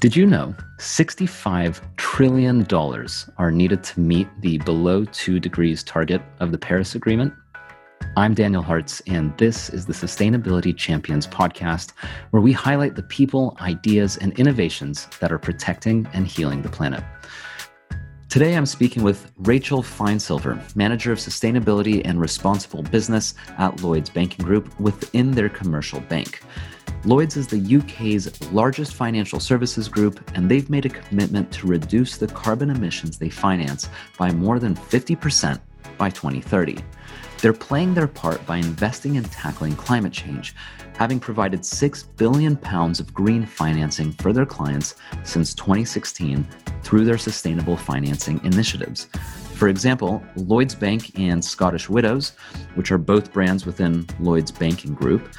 Did you know $65 trillion are needed to meet the below 2 degrees target of the Paris Agreement? I'm Daniel Hartz, and this is the Sustainability Champions podcast, where we highlight the people, ideas, and innovations that are protecting and healing the planet. Today, I'm speaking with Rachel Finesilver, Manager of Sustainability and Responsible Business at Lloyds Banking Group within their commercial bank. Lloyds is the UK's largest financial services group, and they've made a commitment to reduce the carbon emissions they finance by more than 50% by 2030. They're playing their part by investing in tackling climate change, having provided 6 billion pounds of green financing for their clients since 2016 through their sustainable financing initiatives. For example, Lloyds Bank and Scottish Widows, which are both brands within Lloyds Banking Group,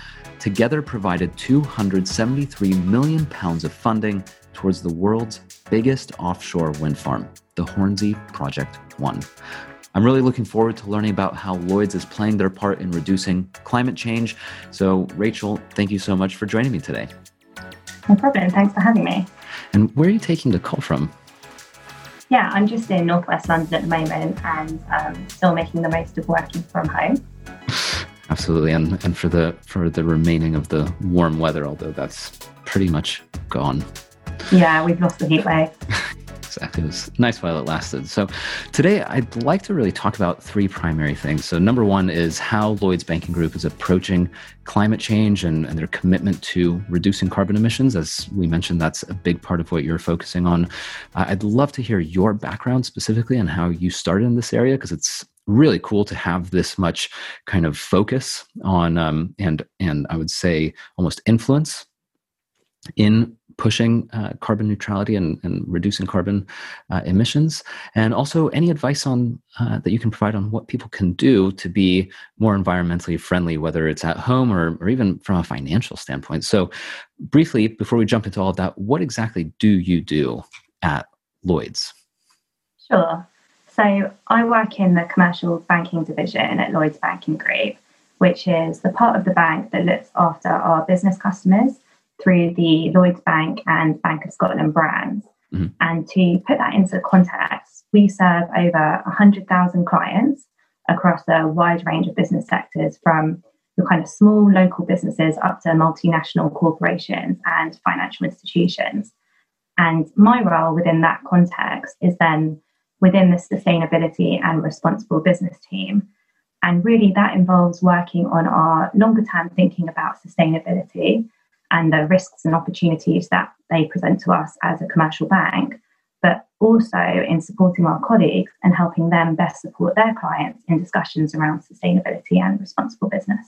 together provided 273 million pounds of funding towards the world's biggest offshore wind farm, the Hornsea Project 1. I'm really looking forward to learning about how Lloyds is playing their part in reducing climate change. So, Rachel, thank you so much for joining me today. No problem. Thanks for having me. And where are you taking the call from? Yeah, I'm just in Northwest London at the moment and um, still making the most of working from home. Absolutely, and and for the for the remaining of the warm weather, although that's pretty much gone. Yeah, we've lost the heat wave. exactly. It was nice while it lasted. So, today I'd like to really talk about three primary things. So, number one is how Lloyds Banking Group is approaching climate change and, and their commitment to reducing carbon emissions. As we mentioned, that's a big part of what you're focusing on. Uh, I'd love to hear your background specifically and how you started in this area because it's really cool to have this much kind of focus on um, and and I would say almost influence in pushing uh, carbon neutrality and, and reducing carbon uh, emissions, and also any advice on uh, that you can provide on what people can do to be more environmentally friendly, whether it's at home or, or even from a financial standpoint. So, briefly, before we jump into all of that, what exactly do you do at Lloyds? Sure. So I work in the commercial banking division at Lloyds Banking Group, which is the part of the bank that looks after our business customers through the Lloyds Bank and Bank of Scotland brands. Mm-hmm. And to put that into context, we serve over 100,000 clients across a wide range of business sectors from the kind of small local businesses up to multinational corporations and financial institutions. And my role within that context is then within the sustainability and responsible business team. And really, that involves working on our longer term thinking about sustainability and the risks and opportunities that they present to us as a commercial bank, but also in supporting our colleagues and helping them best support their clients in discussions around sustainability and responsible business.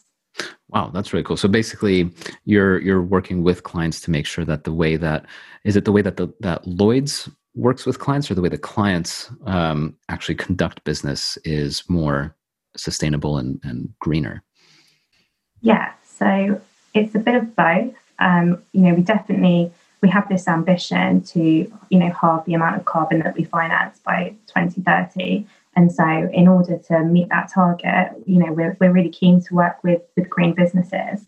Wow, that's really cool. So basically, you're you're working with clients to make sure that the way that is it the way that the that Lloyds works with clients or the way the clients um, actually conduct business is more sustainable and, and greener? Yeah, so it's a bit of both. Um, you know, we definitely we have this ambition to you know halve the amount of carbon that we finance by 2030. And so, in order to meet that target, you know, we're, we're really keen to work with with green businesses,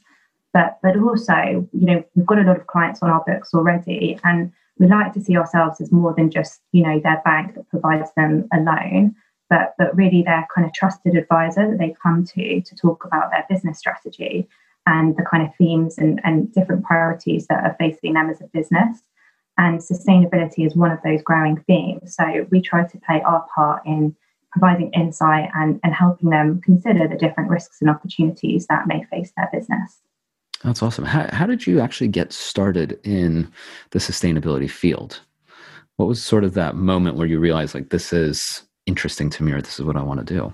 but but also, you know, we've got a lot of clients on our books already, and we like to see ourselves as more than just you know their bank that provides them a loan but but really their kind of trusted advisor that they come to to talk about their business strategy and the kind of themes and, and different priorities that are facing them as a business. And sustainability is one of those growing themes. So we try to play our part in providing insight and, and helping them consider the different risks and opportunities that may face their business that's awesome. How, how did you actually get started in the sustainability field? What was sort of that moment where you realized, like, this is interesting to me or this is what I want to do?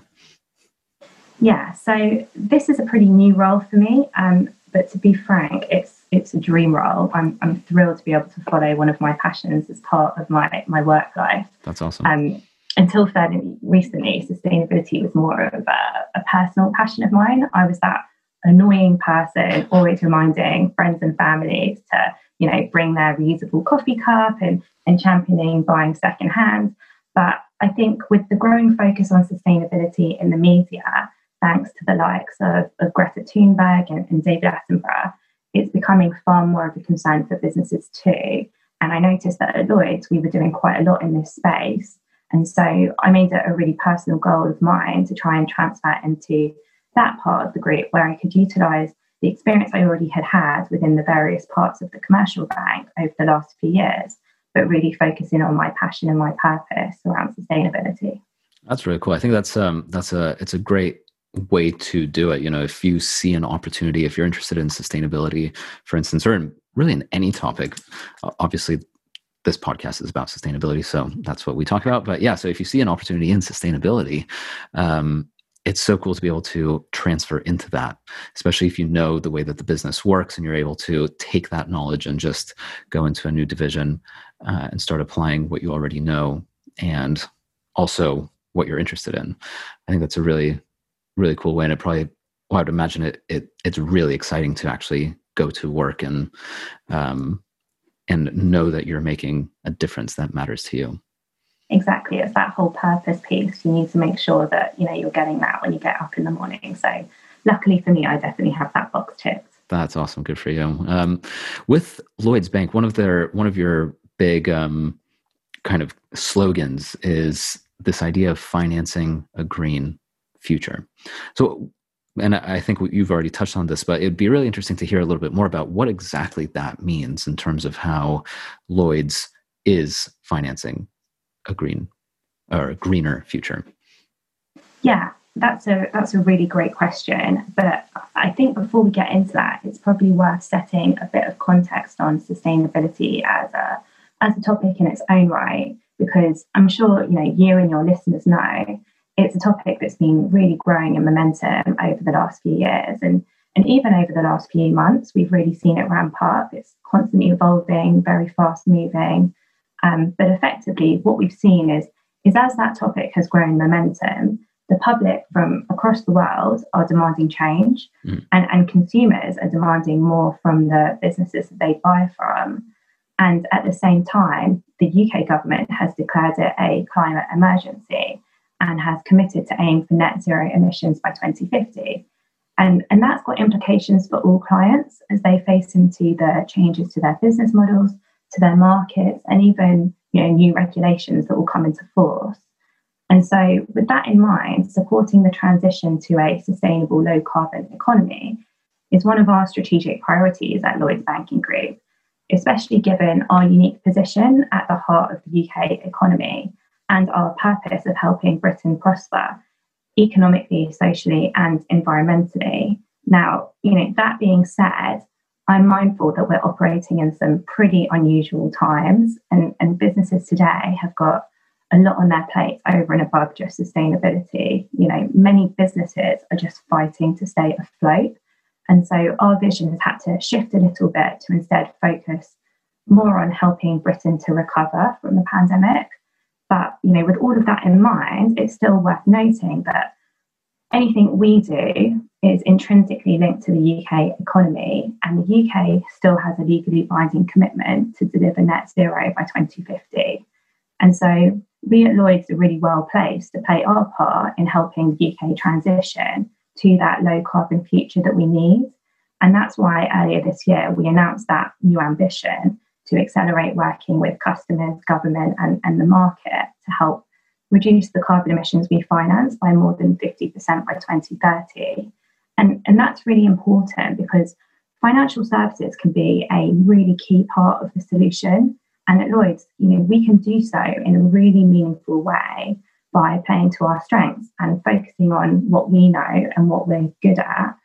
Yeah, so this is a pretty new role for me. Um, but to be frank, it's it's a dream role. I'm, I'm thrilled to be able to follow one of my passions as part of my, my work life. That's awesome. Um, until fairly recently, sustainability was more of a, a personal passion of mine. I was that annoying person, always reminding friends and families to, you know, bring their reusable coffee cup and, and championing buying secondhand. But I think with the growing focus on sustainability in the media, thanks to the likes of, of Greta Thunberg and, and David Attenborough, it's becoming far more of a concern for businesses too. And I noticed that at Lloyds, we were doing quite a lot in this space. And so I made it a really personal goal of mine to try and transfer into that part of the group where I could utilize the experience I already had had within the various parts of the commercial bank over the last few years, but really focusing on my passion and my purpose around sustainability. That's really cool. I think that's um that's a it's a great way to do it. You know, if you see an opportunity, if you're interested in sustainability, for instance, or in, really in any topic, obviously this podcast is about sustainability, so that's what we talk about. But yeah, so if you see an opportunity in sustainability, um, it's so cool to be able to transfer into that, especially if you know the way that the business works and you're able to take that knowledge and just go into a new division uh, and start applying what you already know and also what you're interested in. I think that's a really, really cool way. And it probably, well, I would imagine it, it it's really exciting to actually go to work and um, and know that you're making a difference that matters to you exactly it's that whole purpose piece. You need to make sure that you know you're getting that when you get up in the morning. So luckily for me i definitely have that box ticked. That's awesome good for you. Um, with lloyds bank one of their one of your big um, kind of slogans is this idea of financing a green future. So and I think you've already touched on this, but it'd be really interesting to hear a little bit more about what exactly that means in terms of how Lloyds is financing a green or a greener future. Yeah, that's a that's a really great question. But I think before we get into that, it's probably worth setting a bit of context on sustainability as a as a topic in its own right, because I'm sure you know you and your listeners know it's a topic that's been really growing in momentum over the last few years. And, and even over the last few months, we've really seen it ramp up. It's constantly evolving, very fast moving. Um, but effectively, what we've seen is, is as that topic has grown momentum, the public from across the world are demanding change, mm. and, and consumers are demanding more from the businesses that they buy from. And at the same time, the UK government has declared it a climate emergency and has committed to aim for net zero emissions by 2050. And, and that's got implications for all clients as they face into the changes to their business models, to their markets, and even you know, new regulations that will come into force. And so, with that in mind, supporting the transition to a sustainable low carbon economy is one of our strategic priorities at Lloyds Banking Group, especially given our unique position at the heart of the UK economy and our purpose of helping Britain prosper economically, socially, and environmentally. Now, you know, that being said, I'm mindful that we're operating in some pretty unusual times, and, and businesses today have got a lot on their plate over and above just sustainability. You know, many businesses are just fighting to stay afloat. And so our vision has had to shift a little bit to instead focus more on helping Britain to recover from the pandemic but you know, with all of that in mind, it's still worth noting that anything we do is intrinsically linked to the UK economy, and the UK still has a legally binding commitment to deliver net zero by 2050. And so we at Lloyds are really well placed to play our part in helping the UK transition to that low carbon future that we need. And that's why earlier this year we announced that new ambition to accelerate working with customers, government, and, and the market to help reduce the carbon emissions we finance by more than 50% by 2030. And, and that's really important because financial services can be a really key part of the solution. And at Lloyds, you know, we can do so in a really meaningful way by playing to our strengths and focusing on what we know and what we're good at,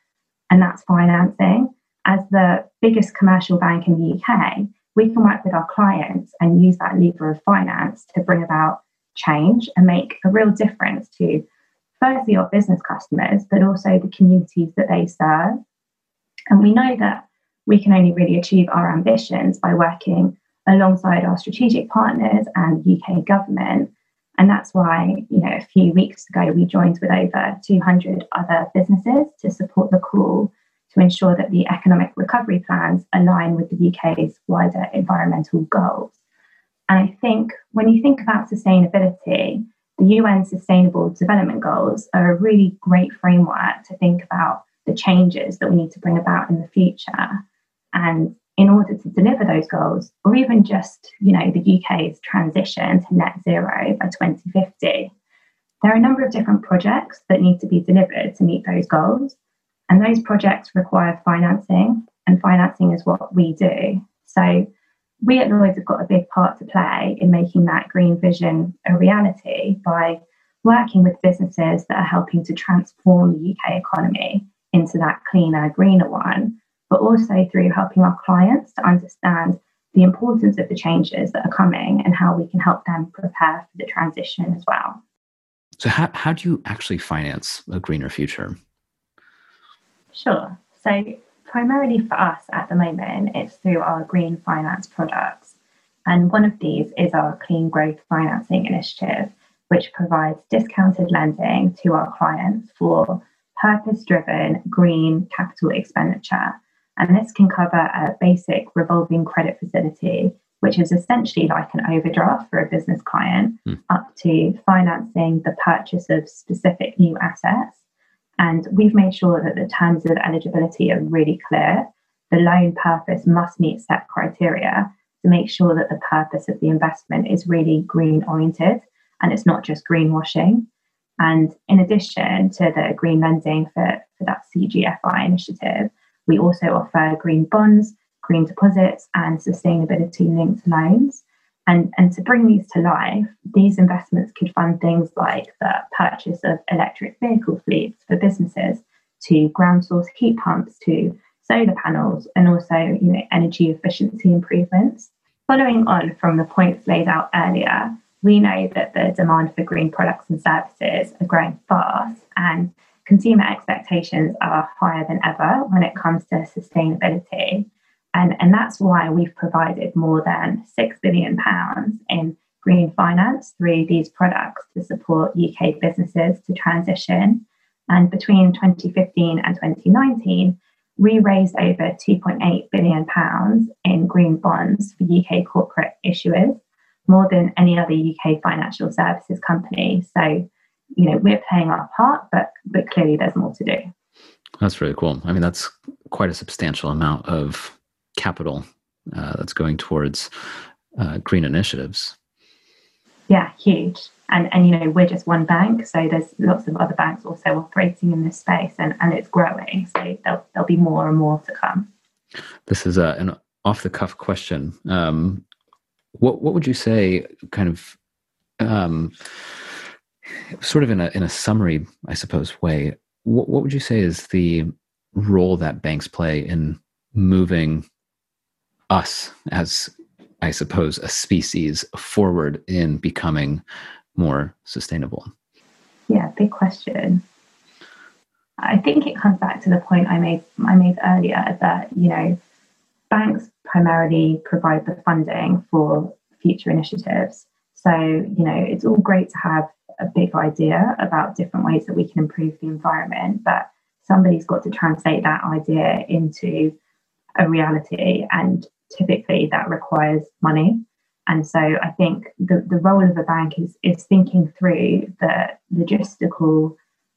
and that's financing. As the biggest commercial bank in the UK, we can work with our clients and use that lever of finance to bring about change and make a real difference to firstly our business customers, but also the communities that they serve. And we know that we can only really achieve our ambitions by working alongside our strategic partners and UK government. And that's why, you know, a few weeks ago we joined with over 200 other businesses to support the call to ensure that the economic recovery plans align with the UK's wider environmental goals. And I think when you think about sustainability, the UN Sustainable Development Goals are a really great framework to think about the changes that we need to bring about in the future. And in order to deliver those goals, or even just, you know, the UK's transition to net zero by 2050, there are a number of different projects that need to be delivered to meet those goals. And those projects require financing, and financing is what we do. So we at Lloyds have got a big part to play in making that green vision a reality by working with businesses that are helping to transform the UK economy into that cleaner, greener one, but also through helping our clients to understand the importance of the changes that are coming and how we can help them prepare for the transition as well. So, how, how do you actually finance a greener future? Sure. So, primarily for us at the moment, it's through our green finance products. And one of these is our Clean Growth Financing Initiative, which provides discounted lending to our clients for purpose driven green capital expenditure. And this can cover a basic revolving credit facility, which is essentially like an overdraft for a business client, mm. up to financing the purchase of specific new assets. And we've made sure that the terms of eligibility are really clear. The loan purpose must meet set criteria to make sure that the purpose of the investment is really green oriented and it's not just greenwashing. And in addition to the green lending for, for that CGFI initiative, we also offer green bonds, green deposits, and sustainability linked loans. And, and to bring these to life, these investments could fund things like the purchase of electric vehicle fleets for businesses, to ground source heat pumps, to solar panels, and also you know, energy efficiency improvements. Following on from the points laid out earlier, we know that the demand for green products and services are growing fast and consumer expectations are higher than ever when it comes to sustainability. And, and that's why we've provided more than £6 billion in green finance through these products to support UK businesses to transition. And between 2015 and 2019, we raised over £2.8 billion in green bonds for UK corporate issuers, more than any other UK financial services company. So, you know, we're playing our part, but but clearly there's more to do. That's really cool. I mean, that's quite a substantial amount of capital uh, that's going towards uh, green initiatives. Yeah, huge. And and you know we're just one bank, so there's lots of other banks also operating in this space, and and it's growing. So there'll there'll be more and more to come. This is a, an off the cuff question. Um, what what would you say, kind of, um, sort of in a in a summary, I suppose way? What what would you say is the role that banks play in moving us as I suppose a species forward in becoming more sustainable? Yeah, big question. I think it comes back to the point I made I made earlier that you know banks primarily provide the funding for future initiatives. So you know it's all great to have a big idea about different ways that we can improve the environment, but somebody's got to translate that idea into a reality and typically that requires money. And so I think the, the role of a bank is, is thinking through the logistical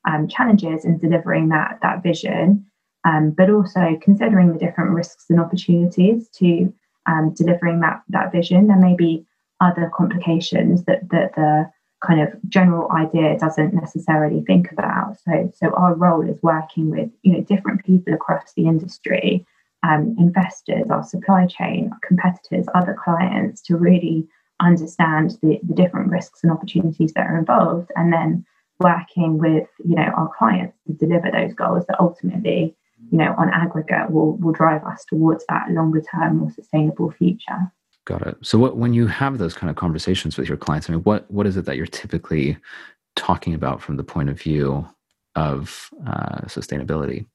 um, challenges in delivering that, that vision, um, but also considering the different risks and opportunities to um, delivering that, that vision. There may be other complications that, that the kind of general idea doesn't necessarily think about. So, so our role is working with you know different people across the industry um, investors, our supply chain, our competitors, other clients to really understand the, the different risks and opportunities that are involved, and then working with you know our clients to deliver those goals that ultimately you know on aggregate will will drive us towards that longer term more sustainable future. Got it. So what when you have those kind of conversations with your clients i mean what what is it that you're typically talking about from the point of view of uh, sustainability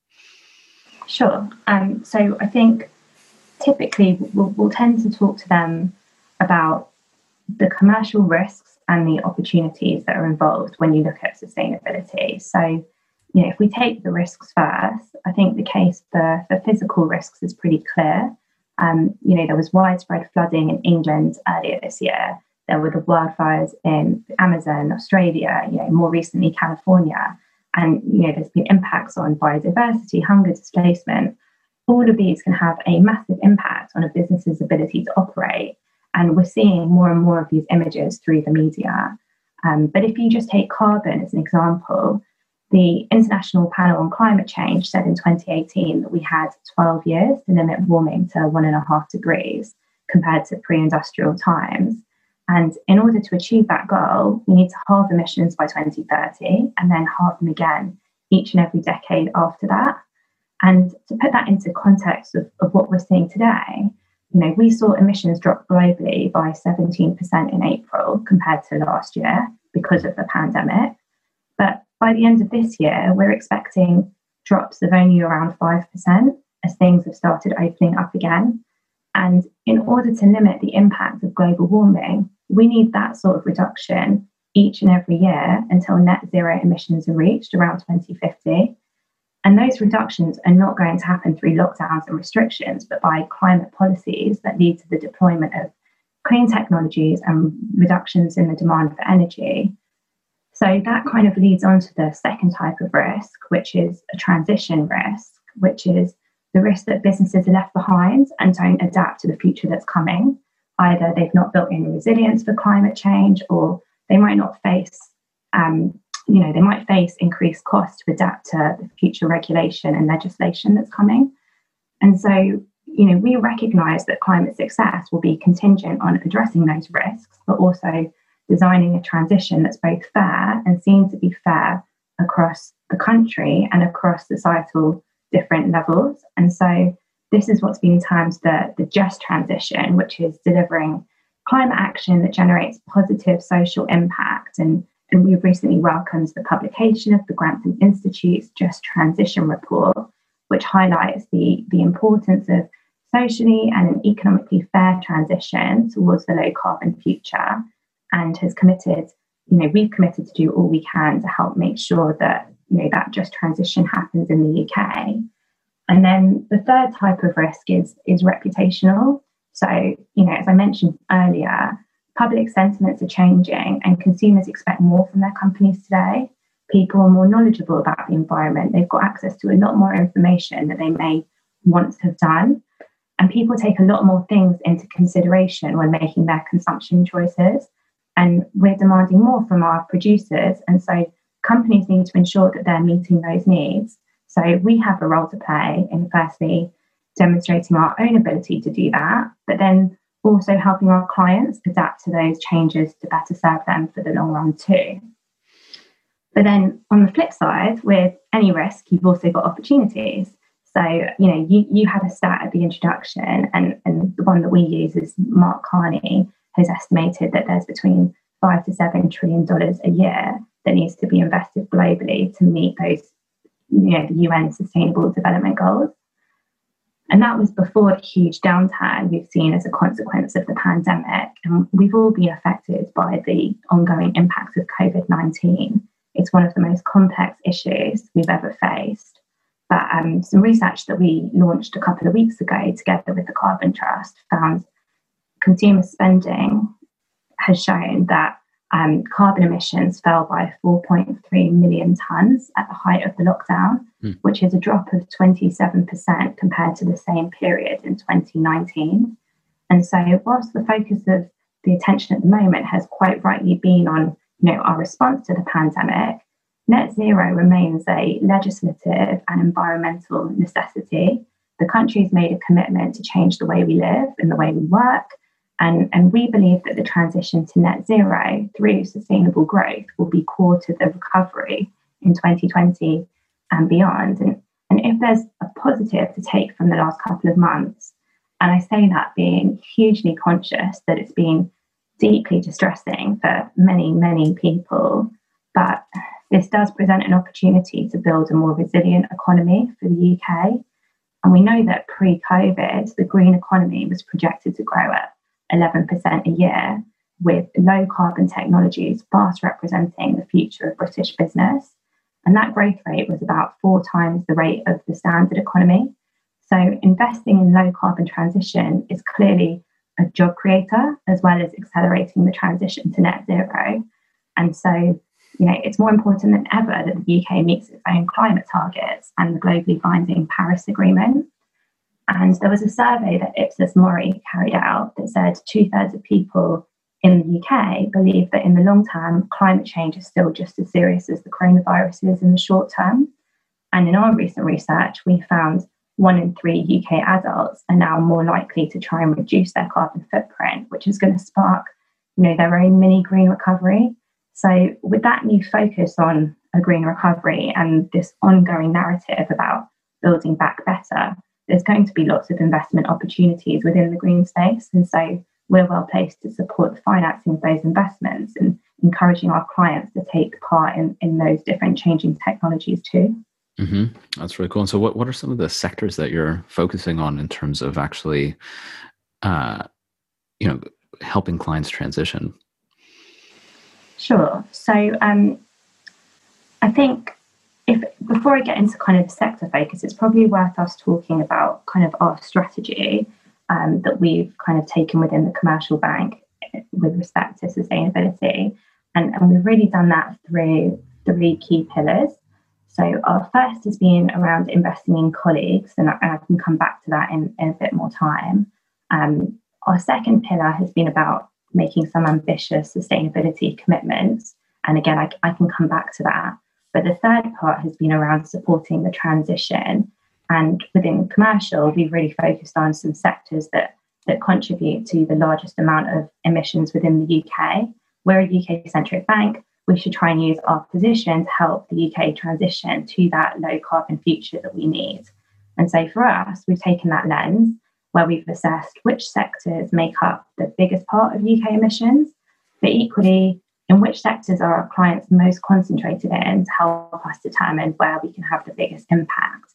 Sure. Um, so I think typically we'll, we'll tend to talk to them about the commercial risks and the opportunities that are involved when you look at sustainability. So, you know, if we take the risks first, I think the case for, for physical risks is pretty clear. Um, you know, there was widespread flooding in England earlier this year. There were the wildfires in Amazon, Australia, you know, more recently California. And you know, there's been impacts on biodiversity, hunger, displacement. all of these can have a massive impact on a business's ability to operate. And we're seeing more and more of these images through the media. Um, but if you just take carbon as an example, the International Panel on Climate Change said in 2018 that we had 12 years to limit warming to one and a half degrees compared to pre industrial times. And in order to achieve that goal, we need to halve emissions by 2030 and then halve them again each and every decade after that. And to put that into context of, of what we're seeing today, you know, we saw emissions drop globally by 17% in April compared to last year because of the pandemic. But by the end of this year, we're expecting drops of only around 5% as things have started opening up again. And in order to limit the impact of global warming, we need that sort of reduction each and every year until net zero emissions are reached around 2050. And those reductions are not going to happen through lockdowns and restrictions, but by climate policies that lead to the deployment of clean technologies and reductions in the demand for energy. So that kind of leads on to the second type of risk, which is a transition risk, which is the risk that businesses are left behind and don't adapt to the future that's coming. Either they've not built in resilience for climate change, or they might not face, um, you know, they might face increased costs to adapt to the future regulation and legislation that's coming. And so, you know, we recognise that climate success will be contingent on addressing those risks, but also designing a transition that's both fair and seen to be fair across the country and across societal different levels. And so this is what's been termed the, the just transition, which is delivering climate action that generates positive social impact. And, and we've recently welcomed the publication of the Grantham Institute's Just Transition Report, which highlights the, the importance of socially and an economically fair transition towards the low carbon future and has committed, you know, we've committed to do all we can to help make sure that, you know, that just transition happens in the UK. And then the third type of risk is, is reputational. So, you know, as I mentioned earlier, public sentiments are changing and consumers expect more from their companies today. People are more knowledgeable about the environment. They've got access to a lot more information that they may once have done. And people take a lot more things into consideration when making their consumption choices. And we're demanding more from our producers. And so companies need to ensure that they're meeting those needs. So we have a role to play in firstly demonstrating our own ability to do that, but then also helping our clients adapt to those changes to better serve them for the long run too. But then on the flip side, with any risk, you've also got opportunities. So, you know, you, you had a stat at the introduction, and, and the one that we use is Mark Carney has estimated that there's between five to seven trillion dollars a year that needs to be invested globally to meet those you know, the UN Sustainable Development Goals. And that was before the huge downturn we've seen as a consequence of the pandemic. And we've all been affected by the ongoing impacts of COVID 19. It's one of the most complex issues we've ever faced. But um, some research that we launched a couple of weeks ago together with the Carbon Trust found consumer spending has shown that um, carbon emissions fell by 4.3 million tonnes at the height of the lockdown, mm. which is a drop of 27% compared to the same period in 2019. And so, whilst the focus of the attention at the moment has quite rightly been on you know, our response to the pandemic, net zero remains a legislative and environmental necessity. The country's made a commitment to change the way we live and the way we work and, and we believe that the transition to net zero through sustainable growth will be core to the recovery in 2020 and beyond. And, and if there's a positive to take from the last couple of months, and I say that being hugely conscious that it's been deeply distressing for many, many people, but this does present an opportunity to build a more resilient economy for the UK. And we know that pre COVID, the green economy was projected to grow at 11% a year, with low carbon technologies fast representing the future of British business. And that growth rate was about four times the rate of the standard economy. So, investing in low carbon transition is clearly a job creator as well as accelerating the transition to net zero. And so, you know, it's more important than ever that the UK meets its own climate targets and the globally binding Paris Agreement. And there was a survey that Ipsos Mori carried out that said two thirds of people in the UK believe that in the long term, climate change is still just as serious as the coronavirus is in the short term. And in our recent research, we found one in three UK adults are now more likely to try and reduce their carbon footprint, which is going to spark, you know, their own mini green recovery. So with that new focus on a green recovery and this ongoing narrative about building back better, there's going to be lots of investment opportunities within the green space. And so we're well placed to support the financing of those investments and encouraging our clients to take part in, in those different changing technologies too. Mm-hmm. That's really cool. And so, what, what are some of the sectors that you're focusing on in terms of actually, uh, you know, helping clients transition? Sure. So, um, I think if before I get into kind of sector focus, it's probably worth us talking about kind of our strategy um, that we've kind of taken within the commercial bank with respect to sustainability, and, and we've really done that through three key pillars. So our first has been around investing in colleagues, and I, and I can come back to that in, in a bit more time. Um, our second pillar has been about making some ambitious sustainability commitments, and again, I, I can come back to that. But the third part has been around supporting the transition. And within commercial, we've really focused on some sectors that, that contribute to the largest amount of emissions within the UK. We're a UK centric bank. We should try and use our position to help the UK transition to that low carbon future that we need. And so for us, we've taken that lens where we've assessed which sectors make up the biggest part of UK emissions, but equally in which sectors are our clients most concentrated in to help us determine where we can have the biggest impact.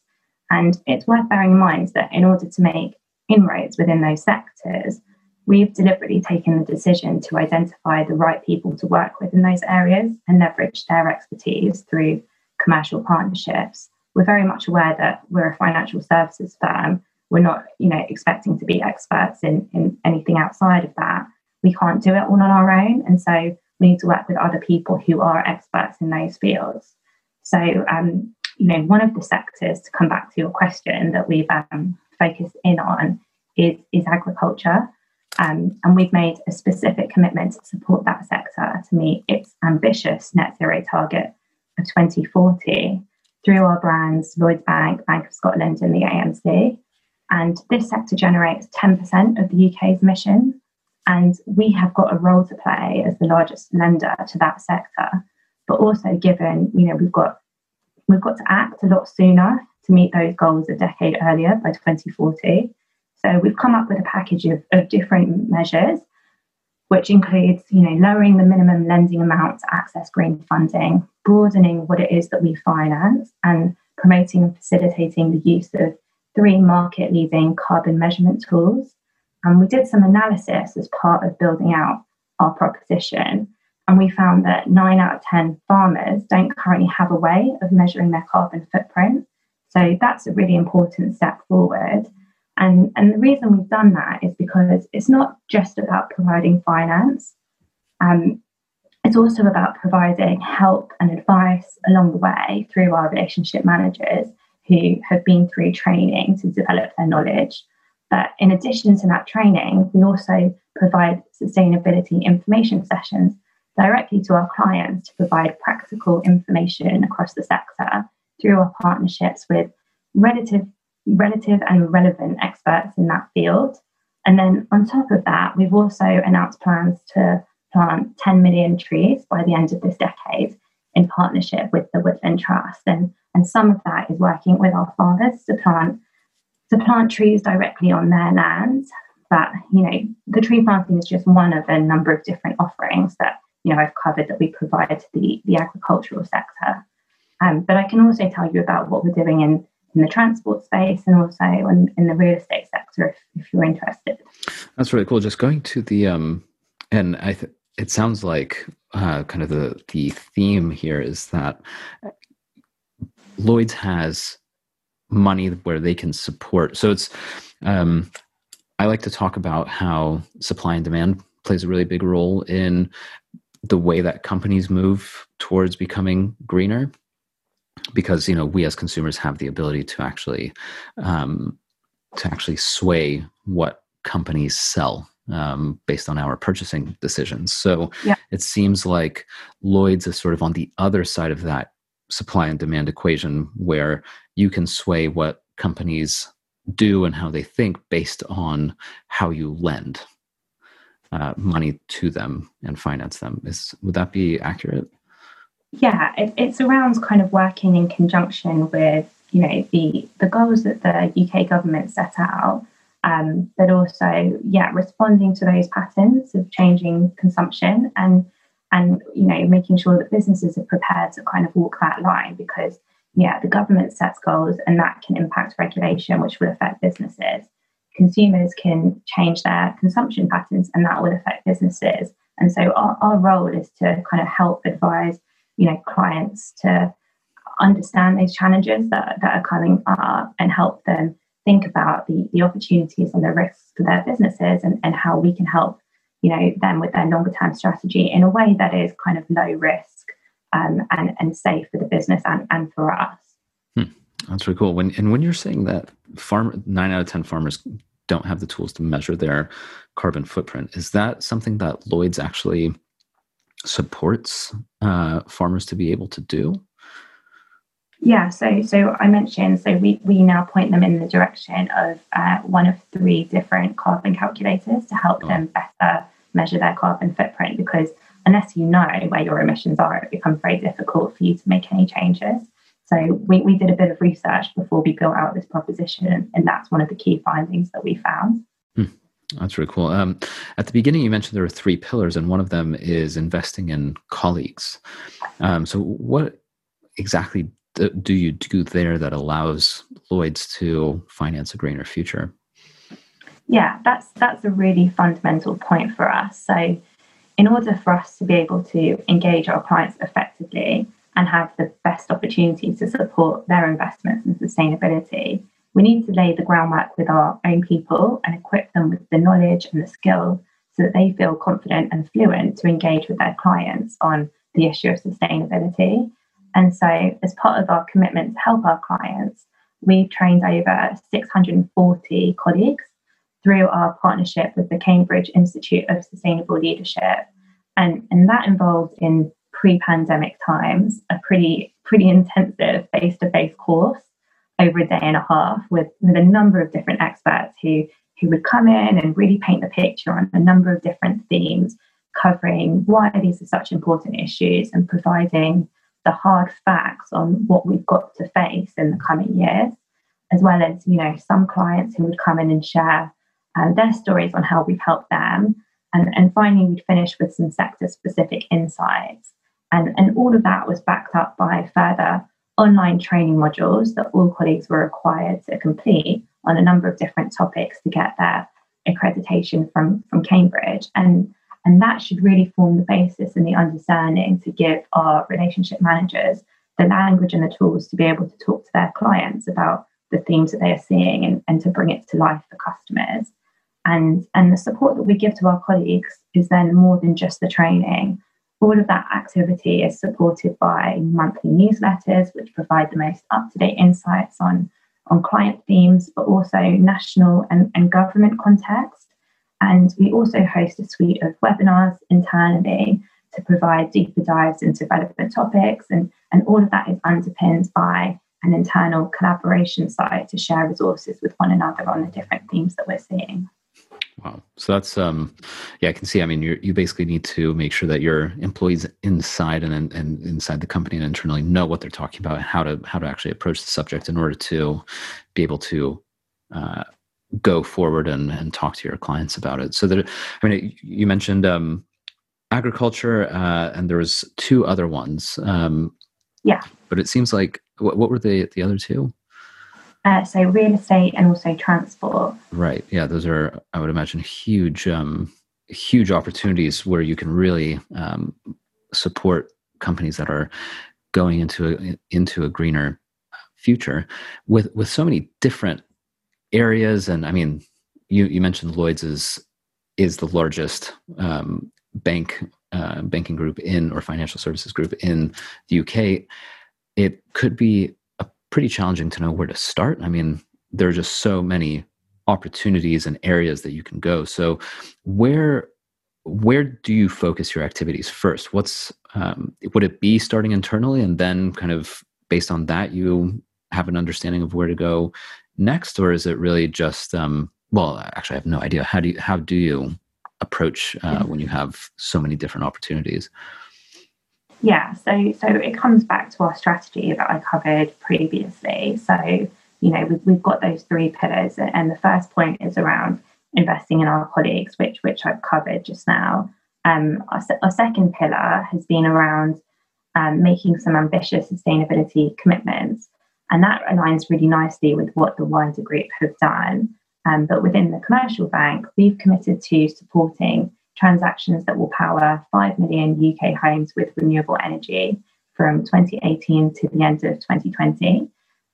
And it's worth bearing in mind that in order to make inroads within those sectors, we've deliberately taken the decision to identify the right people to work with in those areas and leverage their expertise through commercial partnerships. We're very much aware that we're a financial services firm. We're not, you know, expecting to be experts in, in anything outside of that. We can't do it all on our own. And so need to work with other people who are experts in those fields. So, um, you know, one of the sectors to come back to your question that we've um, focused in on is, is agriculture. Um, and we've made a specific commitment to support that sector to meet its ambitious net zero target of 2040 through our brands Lloyds Bank, Bank of Scotland, and the AMC. And this sector generates 10% of the UK's emissions. And we have got a role to play as the largest lender to that sector. But also given, you know, we've got we've got to act a lot sooner to meet those goals a decade earlier by 2040. So we've come up with a package of, of different measures, which includes, you know, lowering the minimum lending amount to access green funding, broadening what it is that we finance, and promoting and facilitating the use of three market-leading carbon measurement tools. And we did some analysis as part of building out our proposition. And we found that nine out of 10 farmers don't currently have a way of measuring their carbon footprint. So that's a really important step forward. And, and the reason we've done that is because it's not just about providing finance, um, it's also about providing help and advice along the way through our relationship managers who have been through training to develop their knowledge but in addition to that training, we also provide sustainability information sessions directly to our clients to provide practical information across the sector through our partnerships with relative, relative and relevant experts in that field. And then on top of that, we've also announced plans to plant 10 million trees by the end of this decade in partnership with the Woodland Trust. And, and some of that is working with our farmers to plant to plant trees directly on their lands. But you know, the tree planting is just one of a number of different offerings that you know I've covered that we provide to the, the agricultural sector. Um, but I can also tell you about what we're doing in, in the transport space and also in, in the real estate sector if, if you're interested. That's really cool. Just going to the um, and I th- it sounds like uh, kind of the the theme here is that Lloyds has money where they can support. So it's, um, I like to talk about how supply and demand plays a really big role in the way that companies move towards becoming greener because you know we as consumers have the ability to actually um, to actually sway what companies sell um, based on our purchasing decisions. So yeah. it seems like Lloyds is sort of on the other side of that supply and demand equation where you can sway what companies do and how they think based on how you lend uh, money to them and finance them. Is would that be accurate? Yeah, it, it's around kind of working in conjunction with you know the the goals that the UK government set out, um, but also yeah responding to those patterns of changing consumption and and you know making sure that businesses are prepared to kind of walk that line because yeah the government sets goals and that can impact regulation which will affect businesses. Consumers can change their consumption patterns and that will affect businesses. And so our, our role is to kind of help advise you know clients to understand those challenges that, that are coming up and help them think about the, the opportunities and the risks for their businesses and, and how we can help you know them with their longer term strategy in a way that is kind of low risk um, and, and safe for the business and, and for us. Hmm. that's really cool. When and when you're saying that farm nine out of ten farmers don't have the tools to measure their carbon footprint is that something that lloyds actually supports uh, farmers to be able to do yeah, so so I mentioned so we we now point them in the direction of uh, one of three different carbon calculators to help oh. them better measure their carbon footprint because unless you know where your emissions are, it becomes very difficult for you to make any changes. So we, we did a bit of research before we built out this proposition, and that's one of the key findings that we found. Hmm. That's really cool. Um, at the beginning, you mentioned there are three pillars, and one of them is investing in colleagues. Um, so, what exactly do you do there that allows Lloyds to finance a greener future? Yeah, that's that's a really fundamental point for us. So, in order for us to be able to engage our clients effectively and have the best opportunity to support their investments in sustainability, we need to lay the groundwork with our own people and equip them with the knowledge and the skill so that they feel confident and fluent to engage with their clients on the issue of sustainability. And so, as part of our commitment to help our clients, we've trained over 640 colleagues through our partnership with the Cambridge Institute of Sustainable Leadership. And, and that involved in pre-pandemic times a pretty pretty intensive face-to-face course over a day and a half with, with a number of different experts who who would come in and really paint the picture on a number of different themes covering why these are such important issues and providing the hard facts on what we've got to face in the coming years, as well as you know some clients who would come in and share uh, their stories on how we've helped them, and and finally we'd finish with some sector specific insights, and and all of that was backed up by further online training modules that all colleagues were required to complete on a number of different topics to get their accreditation from from Cambridge. And and that should really form the basis and the understanding to give our relationship managers the language and the tools to be able to talk to their clients about the themes that they are seeing and, and to bring it to life for customers. And, and the support that we give to our colleagues is then more than just the training. All of that activity is supported by monthly newsletters, which provide the most up to date insights on, on client themes, but also national and, and government context. And we also host a suite of webinars internally to provide deeper dives into relevant topics. And, and all of that is underpinned by an internal collaboration site to share resources with one another on the different themes that we're seeing. Wow. So that's um yeah, I can see. I mean, you you basically need to make sure that your employees inside and, and inside the company and internally know what they're talking about and how to how to actually approach the subject in order to be able to uh, go forward and, and talk to your clients about it. So that I mean, you mentioned um, agriculture, uh, and there was two other ones. Um, yeah, but it seems like what, what were the the other two? Uh, so real estate and also transport. Right. Yeah, those are I would imagine huge, um, huge opportunities where you can really um, support companies that are going into a, into a greener future with with so many different areas and i mean you you mentioned lloyds is is the largest um, bank uh, banking group in or financial services group in the uk it could be a pretty challenging to know where to start i mean there are just so many opportunities and areas that you can go. So, where where do you focus your activities first? What's um, would it be starting internally, and then kind of based on that, you have an understanding of where to go next, or is it really just um, well? Actually, I have no idea. How do you how do you approach uh, when you have so many different opportunities? Yeah, so so it comes back to our strategy that I covered previously. So you know we've, we've got those three pillars, and the first point is around investing in our colleagues, which which I've covered just now. Um, our, our second pillar has been around um, making some ambitious sustainability commitments, and that aligns really nicely with what the wider group have done. Um, but within the commercial bank, we've committed to supporting transactions that will power 5 million UK homes with renewable energy from 2018 to the end of 2020.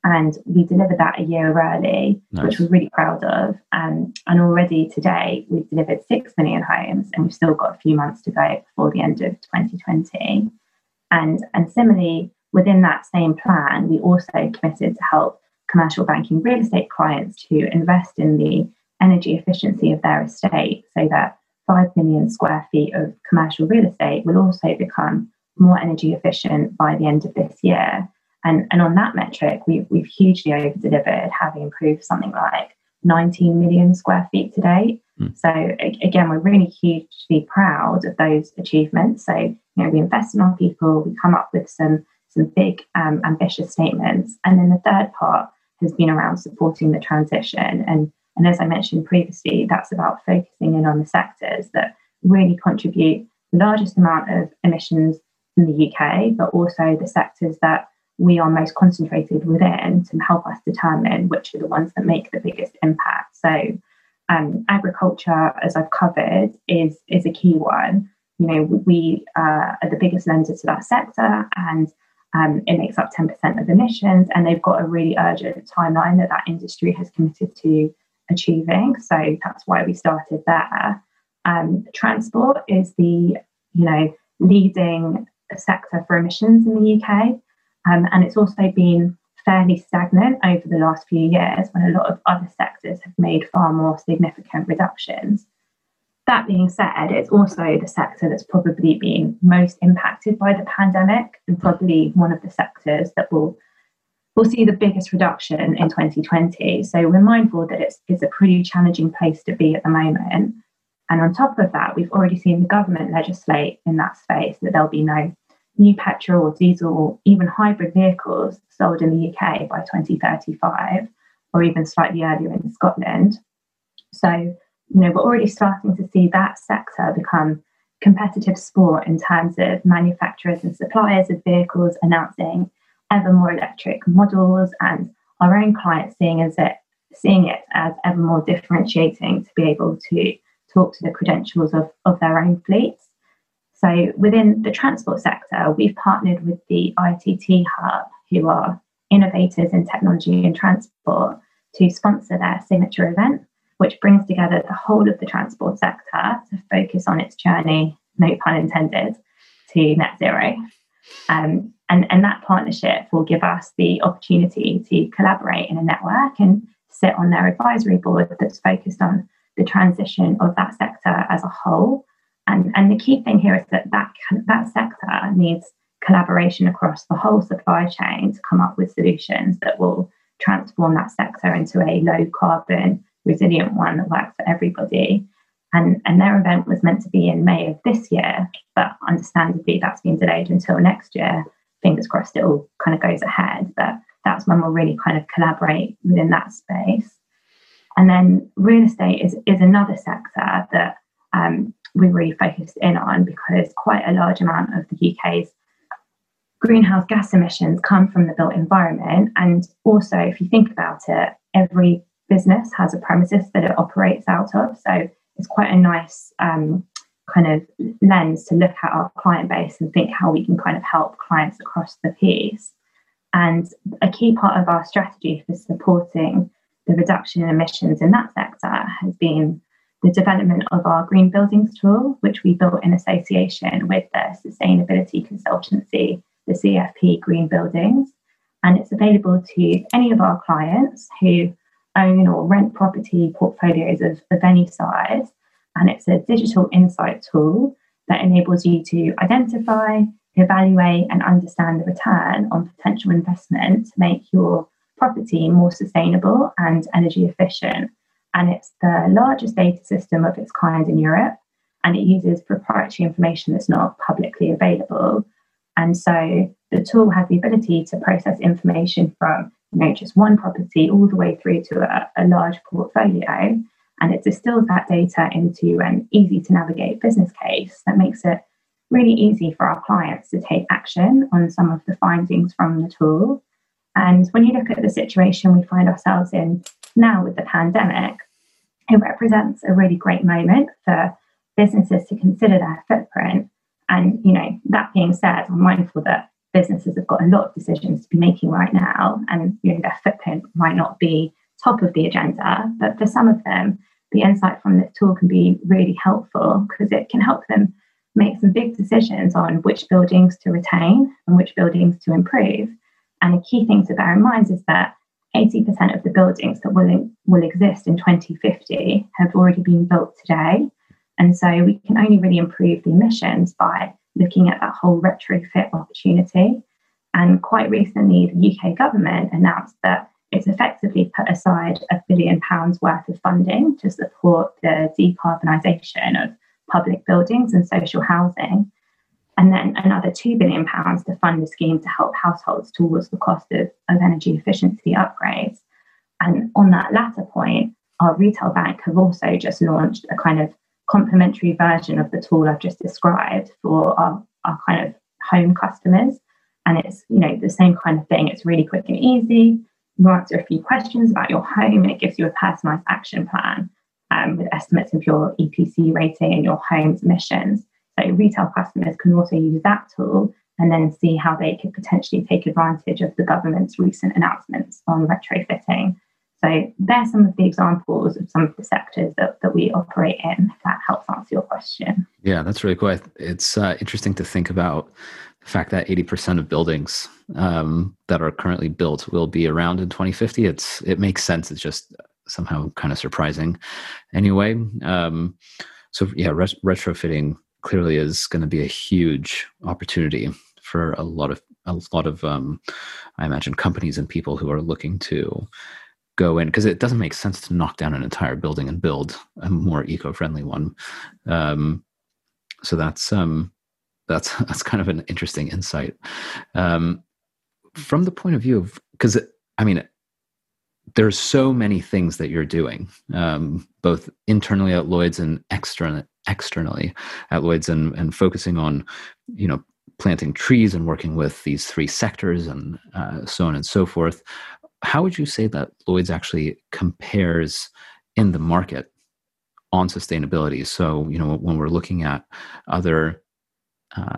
And we delivered that a year early, nice. which we're really proud of. Um, and already today, we've delivered 6 million homes, and we've still got a few months to go before the end of 2020. And, and similarly, within that same plan, we also committed to help commercial banking real estate clients to invest in the energy efficiency of their estate so that 5 million square feet of commercial real estate will also become more energy efficient by the end of this year. And, and on that metric, we've, we've hugely over delivered, having improved something like 19 million square feet to date. Mm. So again, we're really hugely proud of those achievements. So you know, we invest in our people, we come up with some some big um, ambitious statements, and then the third part has been around supporting the transition. And and as I mentioned previously, that's about focusing in on the sectors that really contribute the largest amount of emissions in the UK, but also the sectors that we are most concentrated within to help us determine which are the ones that make the biggest impact. So, um, agriculture, as I've covered, is is a key one. You know, we uh, are the biggest lender to that sector, and um, it makes up 10% of emissions. And they've got a really urgent timeline that that industry has committed to achieving. So that's why we started there. Um, transport is the you know leading sector for emissions in the UK. Um, and it's also been fairly stagnant over the last few years when a lot of other sectors have made far more significant reductions. That being said, it's also the sector that's probably been most impacted by the pandemic and probably one of the sectors that will will see the biggest reduction in 2020. So we're mindful that it's, it's a pretty challenging place to be at the moment. And on top of that, we've already seen the government legislate in that space that there'll be no new petrol or diesel or even hybrid vehicles sold in the UK by 2035 or even slightly earlier in Scotland. So, you know, we're already starting to see that sector become competitive sport in terms of manufacturers and suppliers of vehicles announcing ever more electric models and our own clients seeing as it seeing it as ever more differentiating to be able to talk to the credentials of, of their own fleets. So within the transport sector, we've partnered with the ITT Hub, who are innovators in technology and transport, to sponsor their signature event, which brings together the whole of the transport sector to focus on its journey, no pun intended, to net zero. Um, and, and that partnership will give us the opportunity to collaborate in a network and sit on their advisory board that's focused on the transition of that sector as a whole and, and the key thing here is that, that that sector needs collaboration across the whole supply chain to come up with solutions that will transform that sector into a low carbon, resilient one that works for everybody. And, and their event was meant to be in May of this year, but understandably that's been delayed until next year. Fingers crossed it all kind of goes ahead, but that's when we'll really kind of collaborate within that space. And then real estate is, is another sector that um, we really focused in on because quite a large amount of the UK's greenhouse gas emissions come from the built environment. And also, if you think about it, every business has a premises that it operates out of. So it's quite a nice um, kind of lens to look at our client base and think how we can kind of help clients across the piece. And a key part of our strategy for supporting the reduction in emissions in that sector has been the development of our green buildings tool, which we built in association with the sustainability consultancy, the CFP Green Buildings. And it's available to any of our clients who own or rent property portfolios of, of any size. And it's a digital insight tool that enables you to identify, evaluate, and understand the return on potential investment to make your property more sustainable and energy efficient. And it's the largest data system of its kind in Europe. And it uses proprietary information that's not publicly available. And so the tool has the ability to process information from you know, just one property all the way through to a, a large portfolio. And it distills that data into an easy to navigate business case that makes it really easy for our clients to take action on some of the findings from the tool. And when you look at the situation we find ourselves in now with the pandemic, it represents a really great moment for businesses to consider their footprint. And, you know, that being said, I'm mindful that businesses have got a lot of decisions to be making right now, and you know, their footprint might not be top of the agenda. But for some of them, the insight from this tool can be really helpful because it can help them make some big decisions on which buildings to retain and which buildings to improve. And a key thing to bear in mind is that 80% of the buildings that will, will exist in 2050 have already been built today. And so we can only really improve the emissions by looking at that whole retrofit opportunity. And quite recently, the UK government announced that it's effectively put aside a billion pounds worth of funding to support the decarbonisation of public buildings and social housing and then another £2 billion to fund a scheme to help households towards the cost of, of energy efficiency upgrades. And on that latter point, our retail bank have also just launched a kind of complementary version of the tool I've just described for our, our kind of home customers. And it's, you know, the same kind of thing. It's really quick and easy. You answer a few questions about your home and it gives you a personalized action plan um, with estimates of your EPC rating and your home's emissions. So retail customers can also use that tool and then see how they could potentially take advantage of the government's recent announcements on retrofitting. So there's some of the examples of some of the sectors that, that we operate in, if that helps answer your question. Yeah, that's really cool. It's uh, interesting to think about the fact that 80% of buildings um, that are currently built will be around in 2050. It's It makes sense. It's just somehow kind of surprising anyway. Um, so yeah, ret- retrofitting clearly is going to be a huge opportunity for a lot of a lot of um, I imagine companies and people who are looking to go in because it doesn't make sense to knock down an entire building and build a more eco-friendly one. Um, so that's um, that's that's kind of an interesting insight um, from the point of view of because I mean there's so many things that you're doing um, both internally at Lloyds and externally externally at Lloyds and, and focusing on, you know, planting trees and working with these three sectors and uh, so on and so forth. How would you say that Lloyds actually compares in the market on sustainability? So, you know, when we're looking at other uh,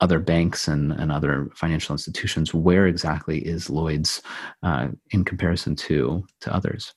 other banks and, and other financial institutions, where exactly is Lloyds uh, in comparison to to others?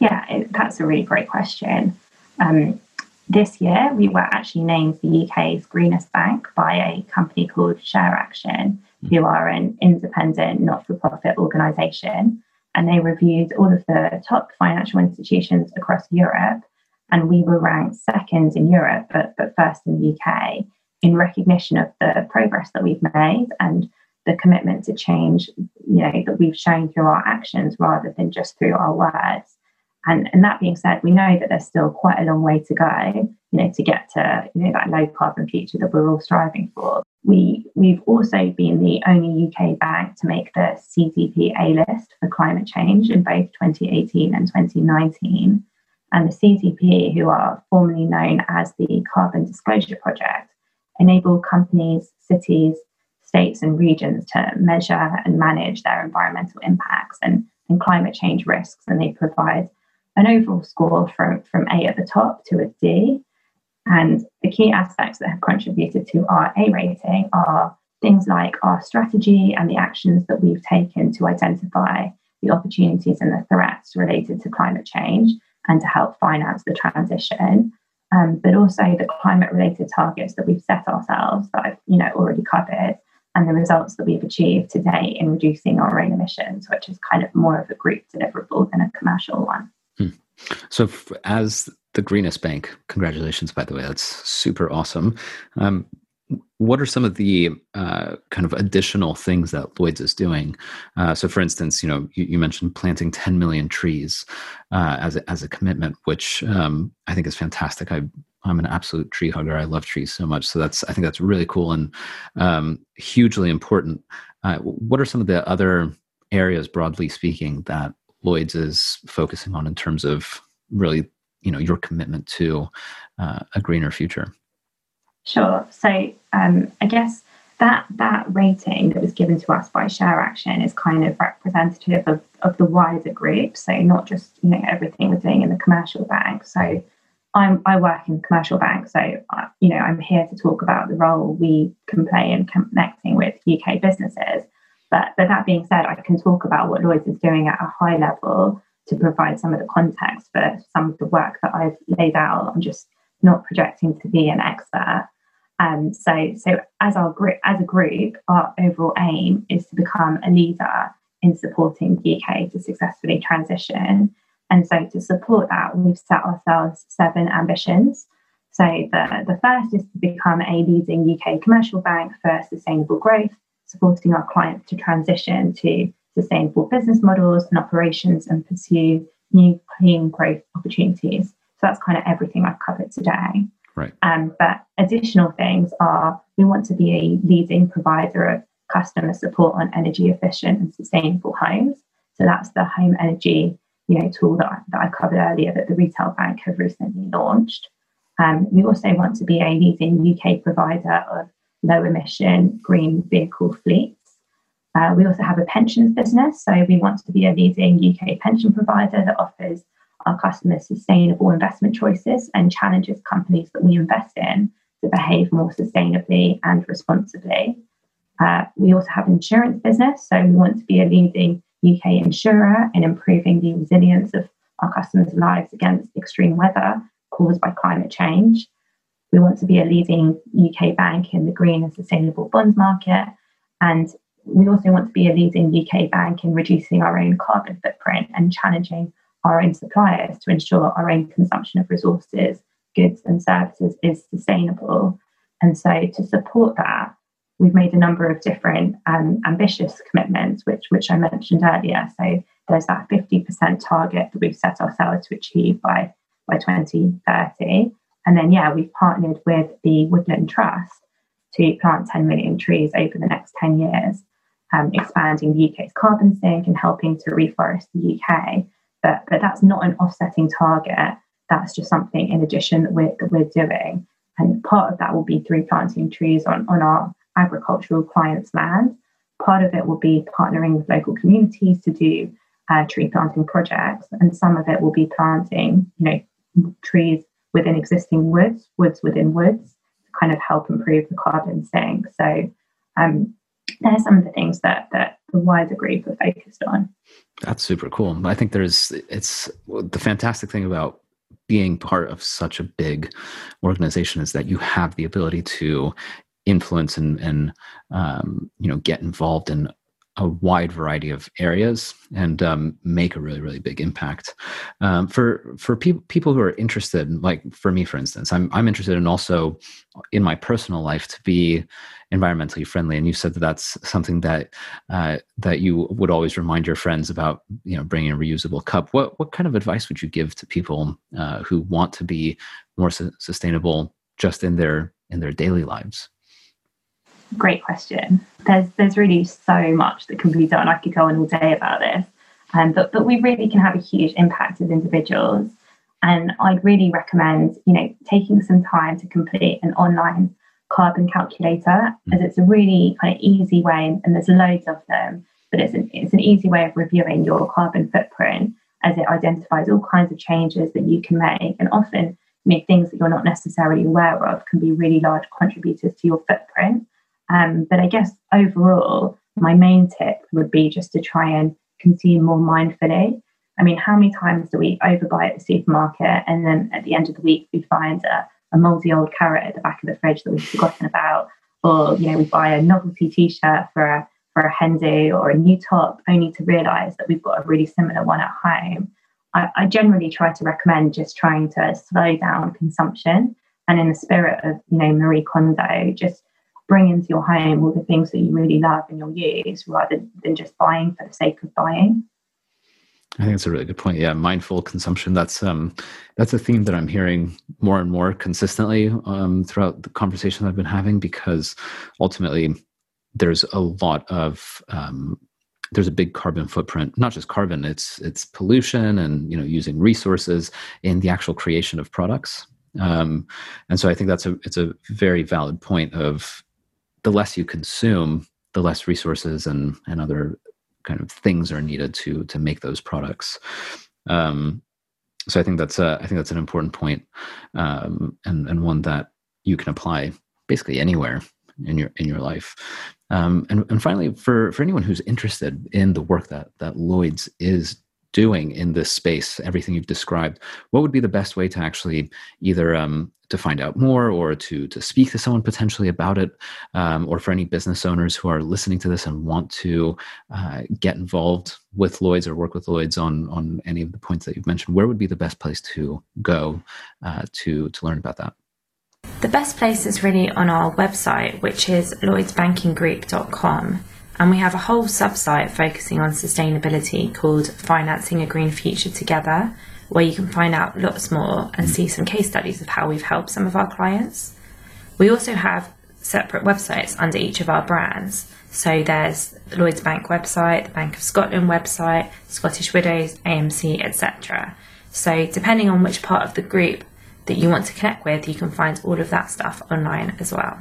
Yeah, that's a really great question. Um, this year, we were actually named the UK's greenest bank by a company called ShareAction, who are an independent not for profit organisation. And they reviewed all of the top financial institutions across Europe. And we were ranked second in Europe, but, but first in the UK, in recognition of the progress that we've made and the commitment to change you know, that we've shown through our actions rather than just through our words. And, and that being said, we know that there's still quite a long way to go, you know, to get to you know that low carbon future that we're all striving for. We we've also been the only UK bank to make the CDP A list for climate change in both 2018 and 2019. And the CDP, who are formerly known as the Carbon Disclosure Project, enable companies, cities, states, and regions to measure and manage their environmental impacts and, and climate change risks. And they provide an overall score from, from A at the top to a D. And the key aspects that have contributed to our A rating are things like our strategy and the actions that we've taken to identify the opportunities and the threats related to climate change and to help finance the transition. Um, but also the climate related targets that we've set ourselves that I've you know already covered and the results that we've achieved today in reducing our own emissions, which is kind of more of a group deliverable than a commercial one. So, as the greenest bank, congratulations, by the way, that's super awesome. Um, what are some of the uh, kind of additional things that Lloyds is doing? Uh, so, for instance, you know, you, you, mentioned planting 10 million trees uh, as a, as a commitment, which um, I think is fantastic. I I'm an absolute tree hugger. I love trees so much. So that's I think that's really cool and um, hugely important. Uh, what are some of the other areas, broadly speaking, that Lloyds is focusing on in terms of really, you know, your commitment to uh, a greener future? Sure. So um, I guess that that rating that was given to us by ShareAction is kind of representative of, of the wider group. So not just you know everything we're doing in the commercial bank. So I'm, I work in commercial bank, so uh, you know I'm here to talk about the role we can play in connecting with UK businesses. But, but that being said, I can talk about what Lloyds is doing at a high level to provide some of the context for some of the work that I've laid out. I'm just not projecting to be an expert. Um, so, so as our group, as a group, our overall aim is to become a leader in supporting the UK to successfully transition and so to support that, we've set ourselves seven ambitions. So the, the first is to become a leading UK commercial bank for sustainable growth, supporting our clients to transition to sustainable business models and operations and pursue new clean growth opportunities. So that's kind of everything I've covered today. Right. Um, but additional things are we want to be a leading provider of customer support on energy efficient and sustainable homes. So that's the home energy you know, tool that I, that I covered earlier that the retail bank have recently launched. Um, we also want to be a leading UK provider of low emission green vehicle fleets. Uh, we also have a pensions business, so we want to be a leading UK pension provider that offers our customers sustainable investment choices and challenges companies that we invest in to behave more sustainably and responsibly. Uh, we also have an insurance business, so we want to be a leading UK insurer in improving the resilience of our customers' lives against extreme weather caused by climate change. We want to be a leading UK bank in the green and sustainable bonds market. And we also want to be a leading UK bank in reducing our own carbon footprint and challenging our own suppliers to ensure our own consumption of resources, goods, and services is sustainable. And so, to support that, we've made a number of different um, ambitious commitments, which which I mentioned earlier. So there's that 50% target that we've set ourselves to achieve by by 2030. And then yeah, we've partnered with the Woodland Trust to plant 10 million trees over the next 10 years, um, expanding the UK's carbon sink and helping to reforest the UK. But but that's not an offsetting target. That's just something in addition that we're, that we're doing. And part of that will be through planting trees on, on our agricultural clients' land. Part of it will be partnering with local communities to do uh, tree planting projects, and some of it will be planting, you know, trees within existing woods, woods within woods, to kind of help improve the carbon sink. So, um, are some of the things that that the wider group are focused on. That's super cool. I think there's it's the fantastic thing about being part of such a big organization is that you have the ability to influence and, and um, you know get involved in a wide variety of areas and um, make a really really big impact. Um, for for people people who are interested like for me for instance i'm i'm interested in also in my personal life to be environmentally friendly. And you said that that's something that uh, that you would always remind your friends about you know bringing a reusable cup. What what kind of advice would you give to people uh, who want to be more su- sustainable just in their in their daily lives great question. There's there's really so much that can be done. I could go on all day about this, um, but but we really can have a huge impact as individuals. And I'd really recommend, you know, taking some time to complete an online carbon calculator, as it's a really kind of easy way, and there's loads of them. But it's an, it's an easy way of reviewing your carbon footprint as it identifies all kinds of changes that you can make, and often you know, things that you're not necessarily aware of can be really large contributors to your footprint. Um, but I guess overall, my main tip would be just to try and consume more mindfully. I mean, how many times do we overbuy at the supermarket and then at the end of the week we find a, a moldy old carrot at the back of the fridge that we've forgotten about? or you know we buy a novelty t-shirt for a for a hen do or a new top only to realize that we've got a really similar one at home I, I generally try to recommend just trying to slow down consumption and in the spirit of you know marie kondo just bring into your home all the things that you really love and you'll use rather than just buying for the sake of buying I think it's a really good point. Yeah, mindful consumption. That's um, that's a theme that I'm hearing more and more consistently um, throughout the conversations I've been having because ultimately there's a lot of um, there's a big carbon footprint. Not just carbon, it's it's pollution and you know using resources in the actual creation of products. Um, and so I think that's a it's a very valid point of the less you consume, the less resources and and other kind of things are needed to to make those products. Um, so I think that's a, I think that's an important point, um, and and one that you can apply basically anywhere in your in your life. Um, and and finally, for for anyone who's interested in the work that that Lloyds is doing in this space, everything you've described, what would be the best way to actually either um, to find out more or to to speak to someone potentially about it, um, or for any business owners who are listening to this and want to uh, get involved with Lloyds or work with Lloyds on on any of the points that you've mentioned, where would be the best place to go uh, to to learn about that? The best place is really on our website, which is lloydsbankinggroup.com. And we have a whole subsite focusing on sustainability called Financing a Green Future Together, where you can find out lots more and see some case studies of how we've helped some of our clients. We also have separate websites under each of our brands. So there's the Lloyds Bank website, the Bank of Scotland website, Scottish Widows, AMC, etc. So depending on which part of the group that you want to connect with, you can find all of that stuff online as well.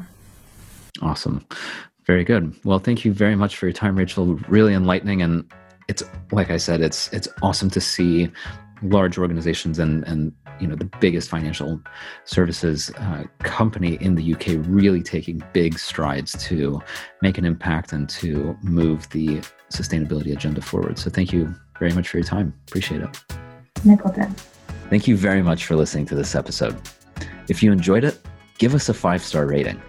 Awesome. Very good. Well, thank you very much for your time, Rachel. Really enlightening, and it's like I said, it's it's awesome to see large organizations and and you know the biggest financial services uh, company in the UK really taking big strides to make an impact and to move the sustainability agenda forward. So, thank you very much for your time. Appreciate it. No problem. Thank you very much for listening to this episode. If you enjoyed it, give us a five star rating.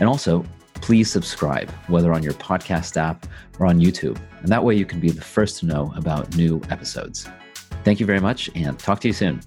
And also, please subscribe, whether on your podcast app or on YouTube. And that way you can be the first to know about new episodes. Thank you very much and talk to you soon.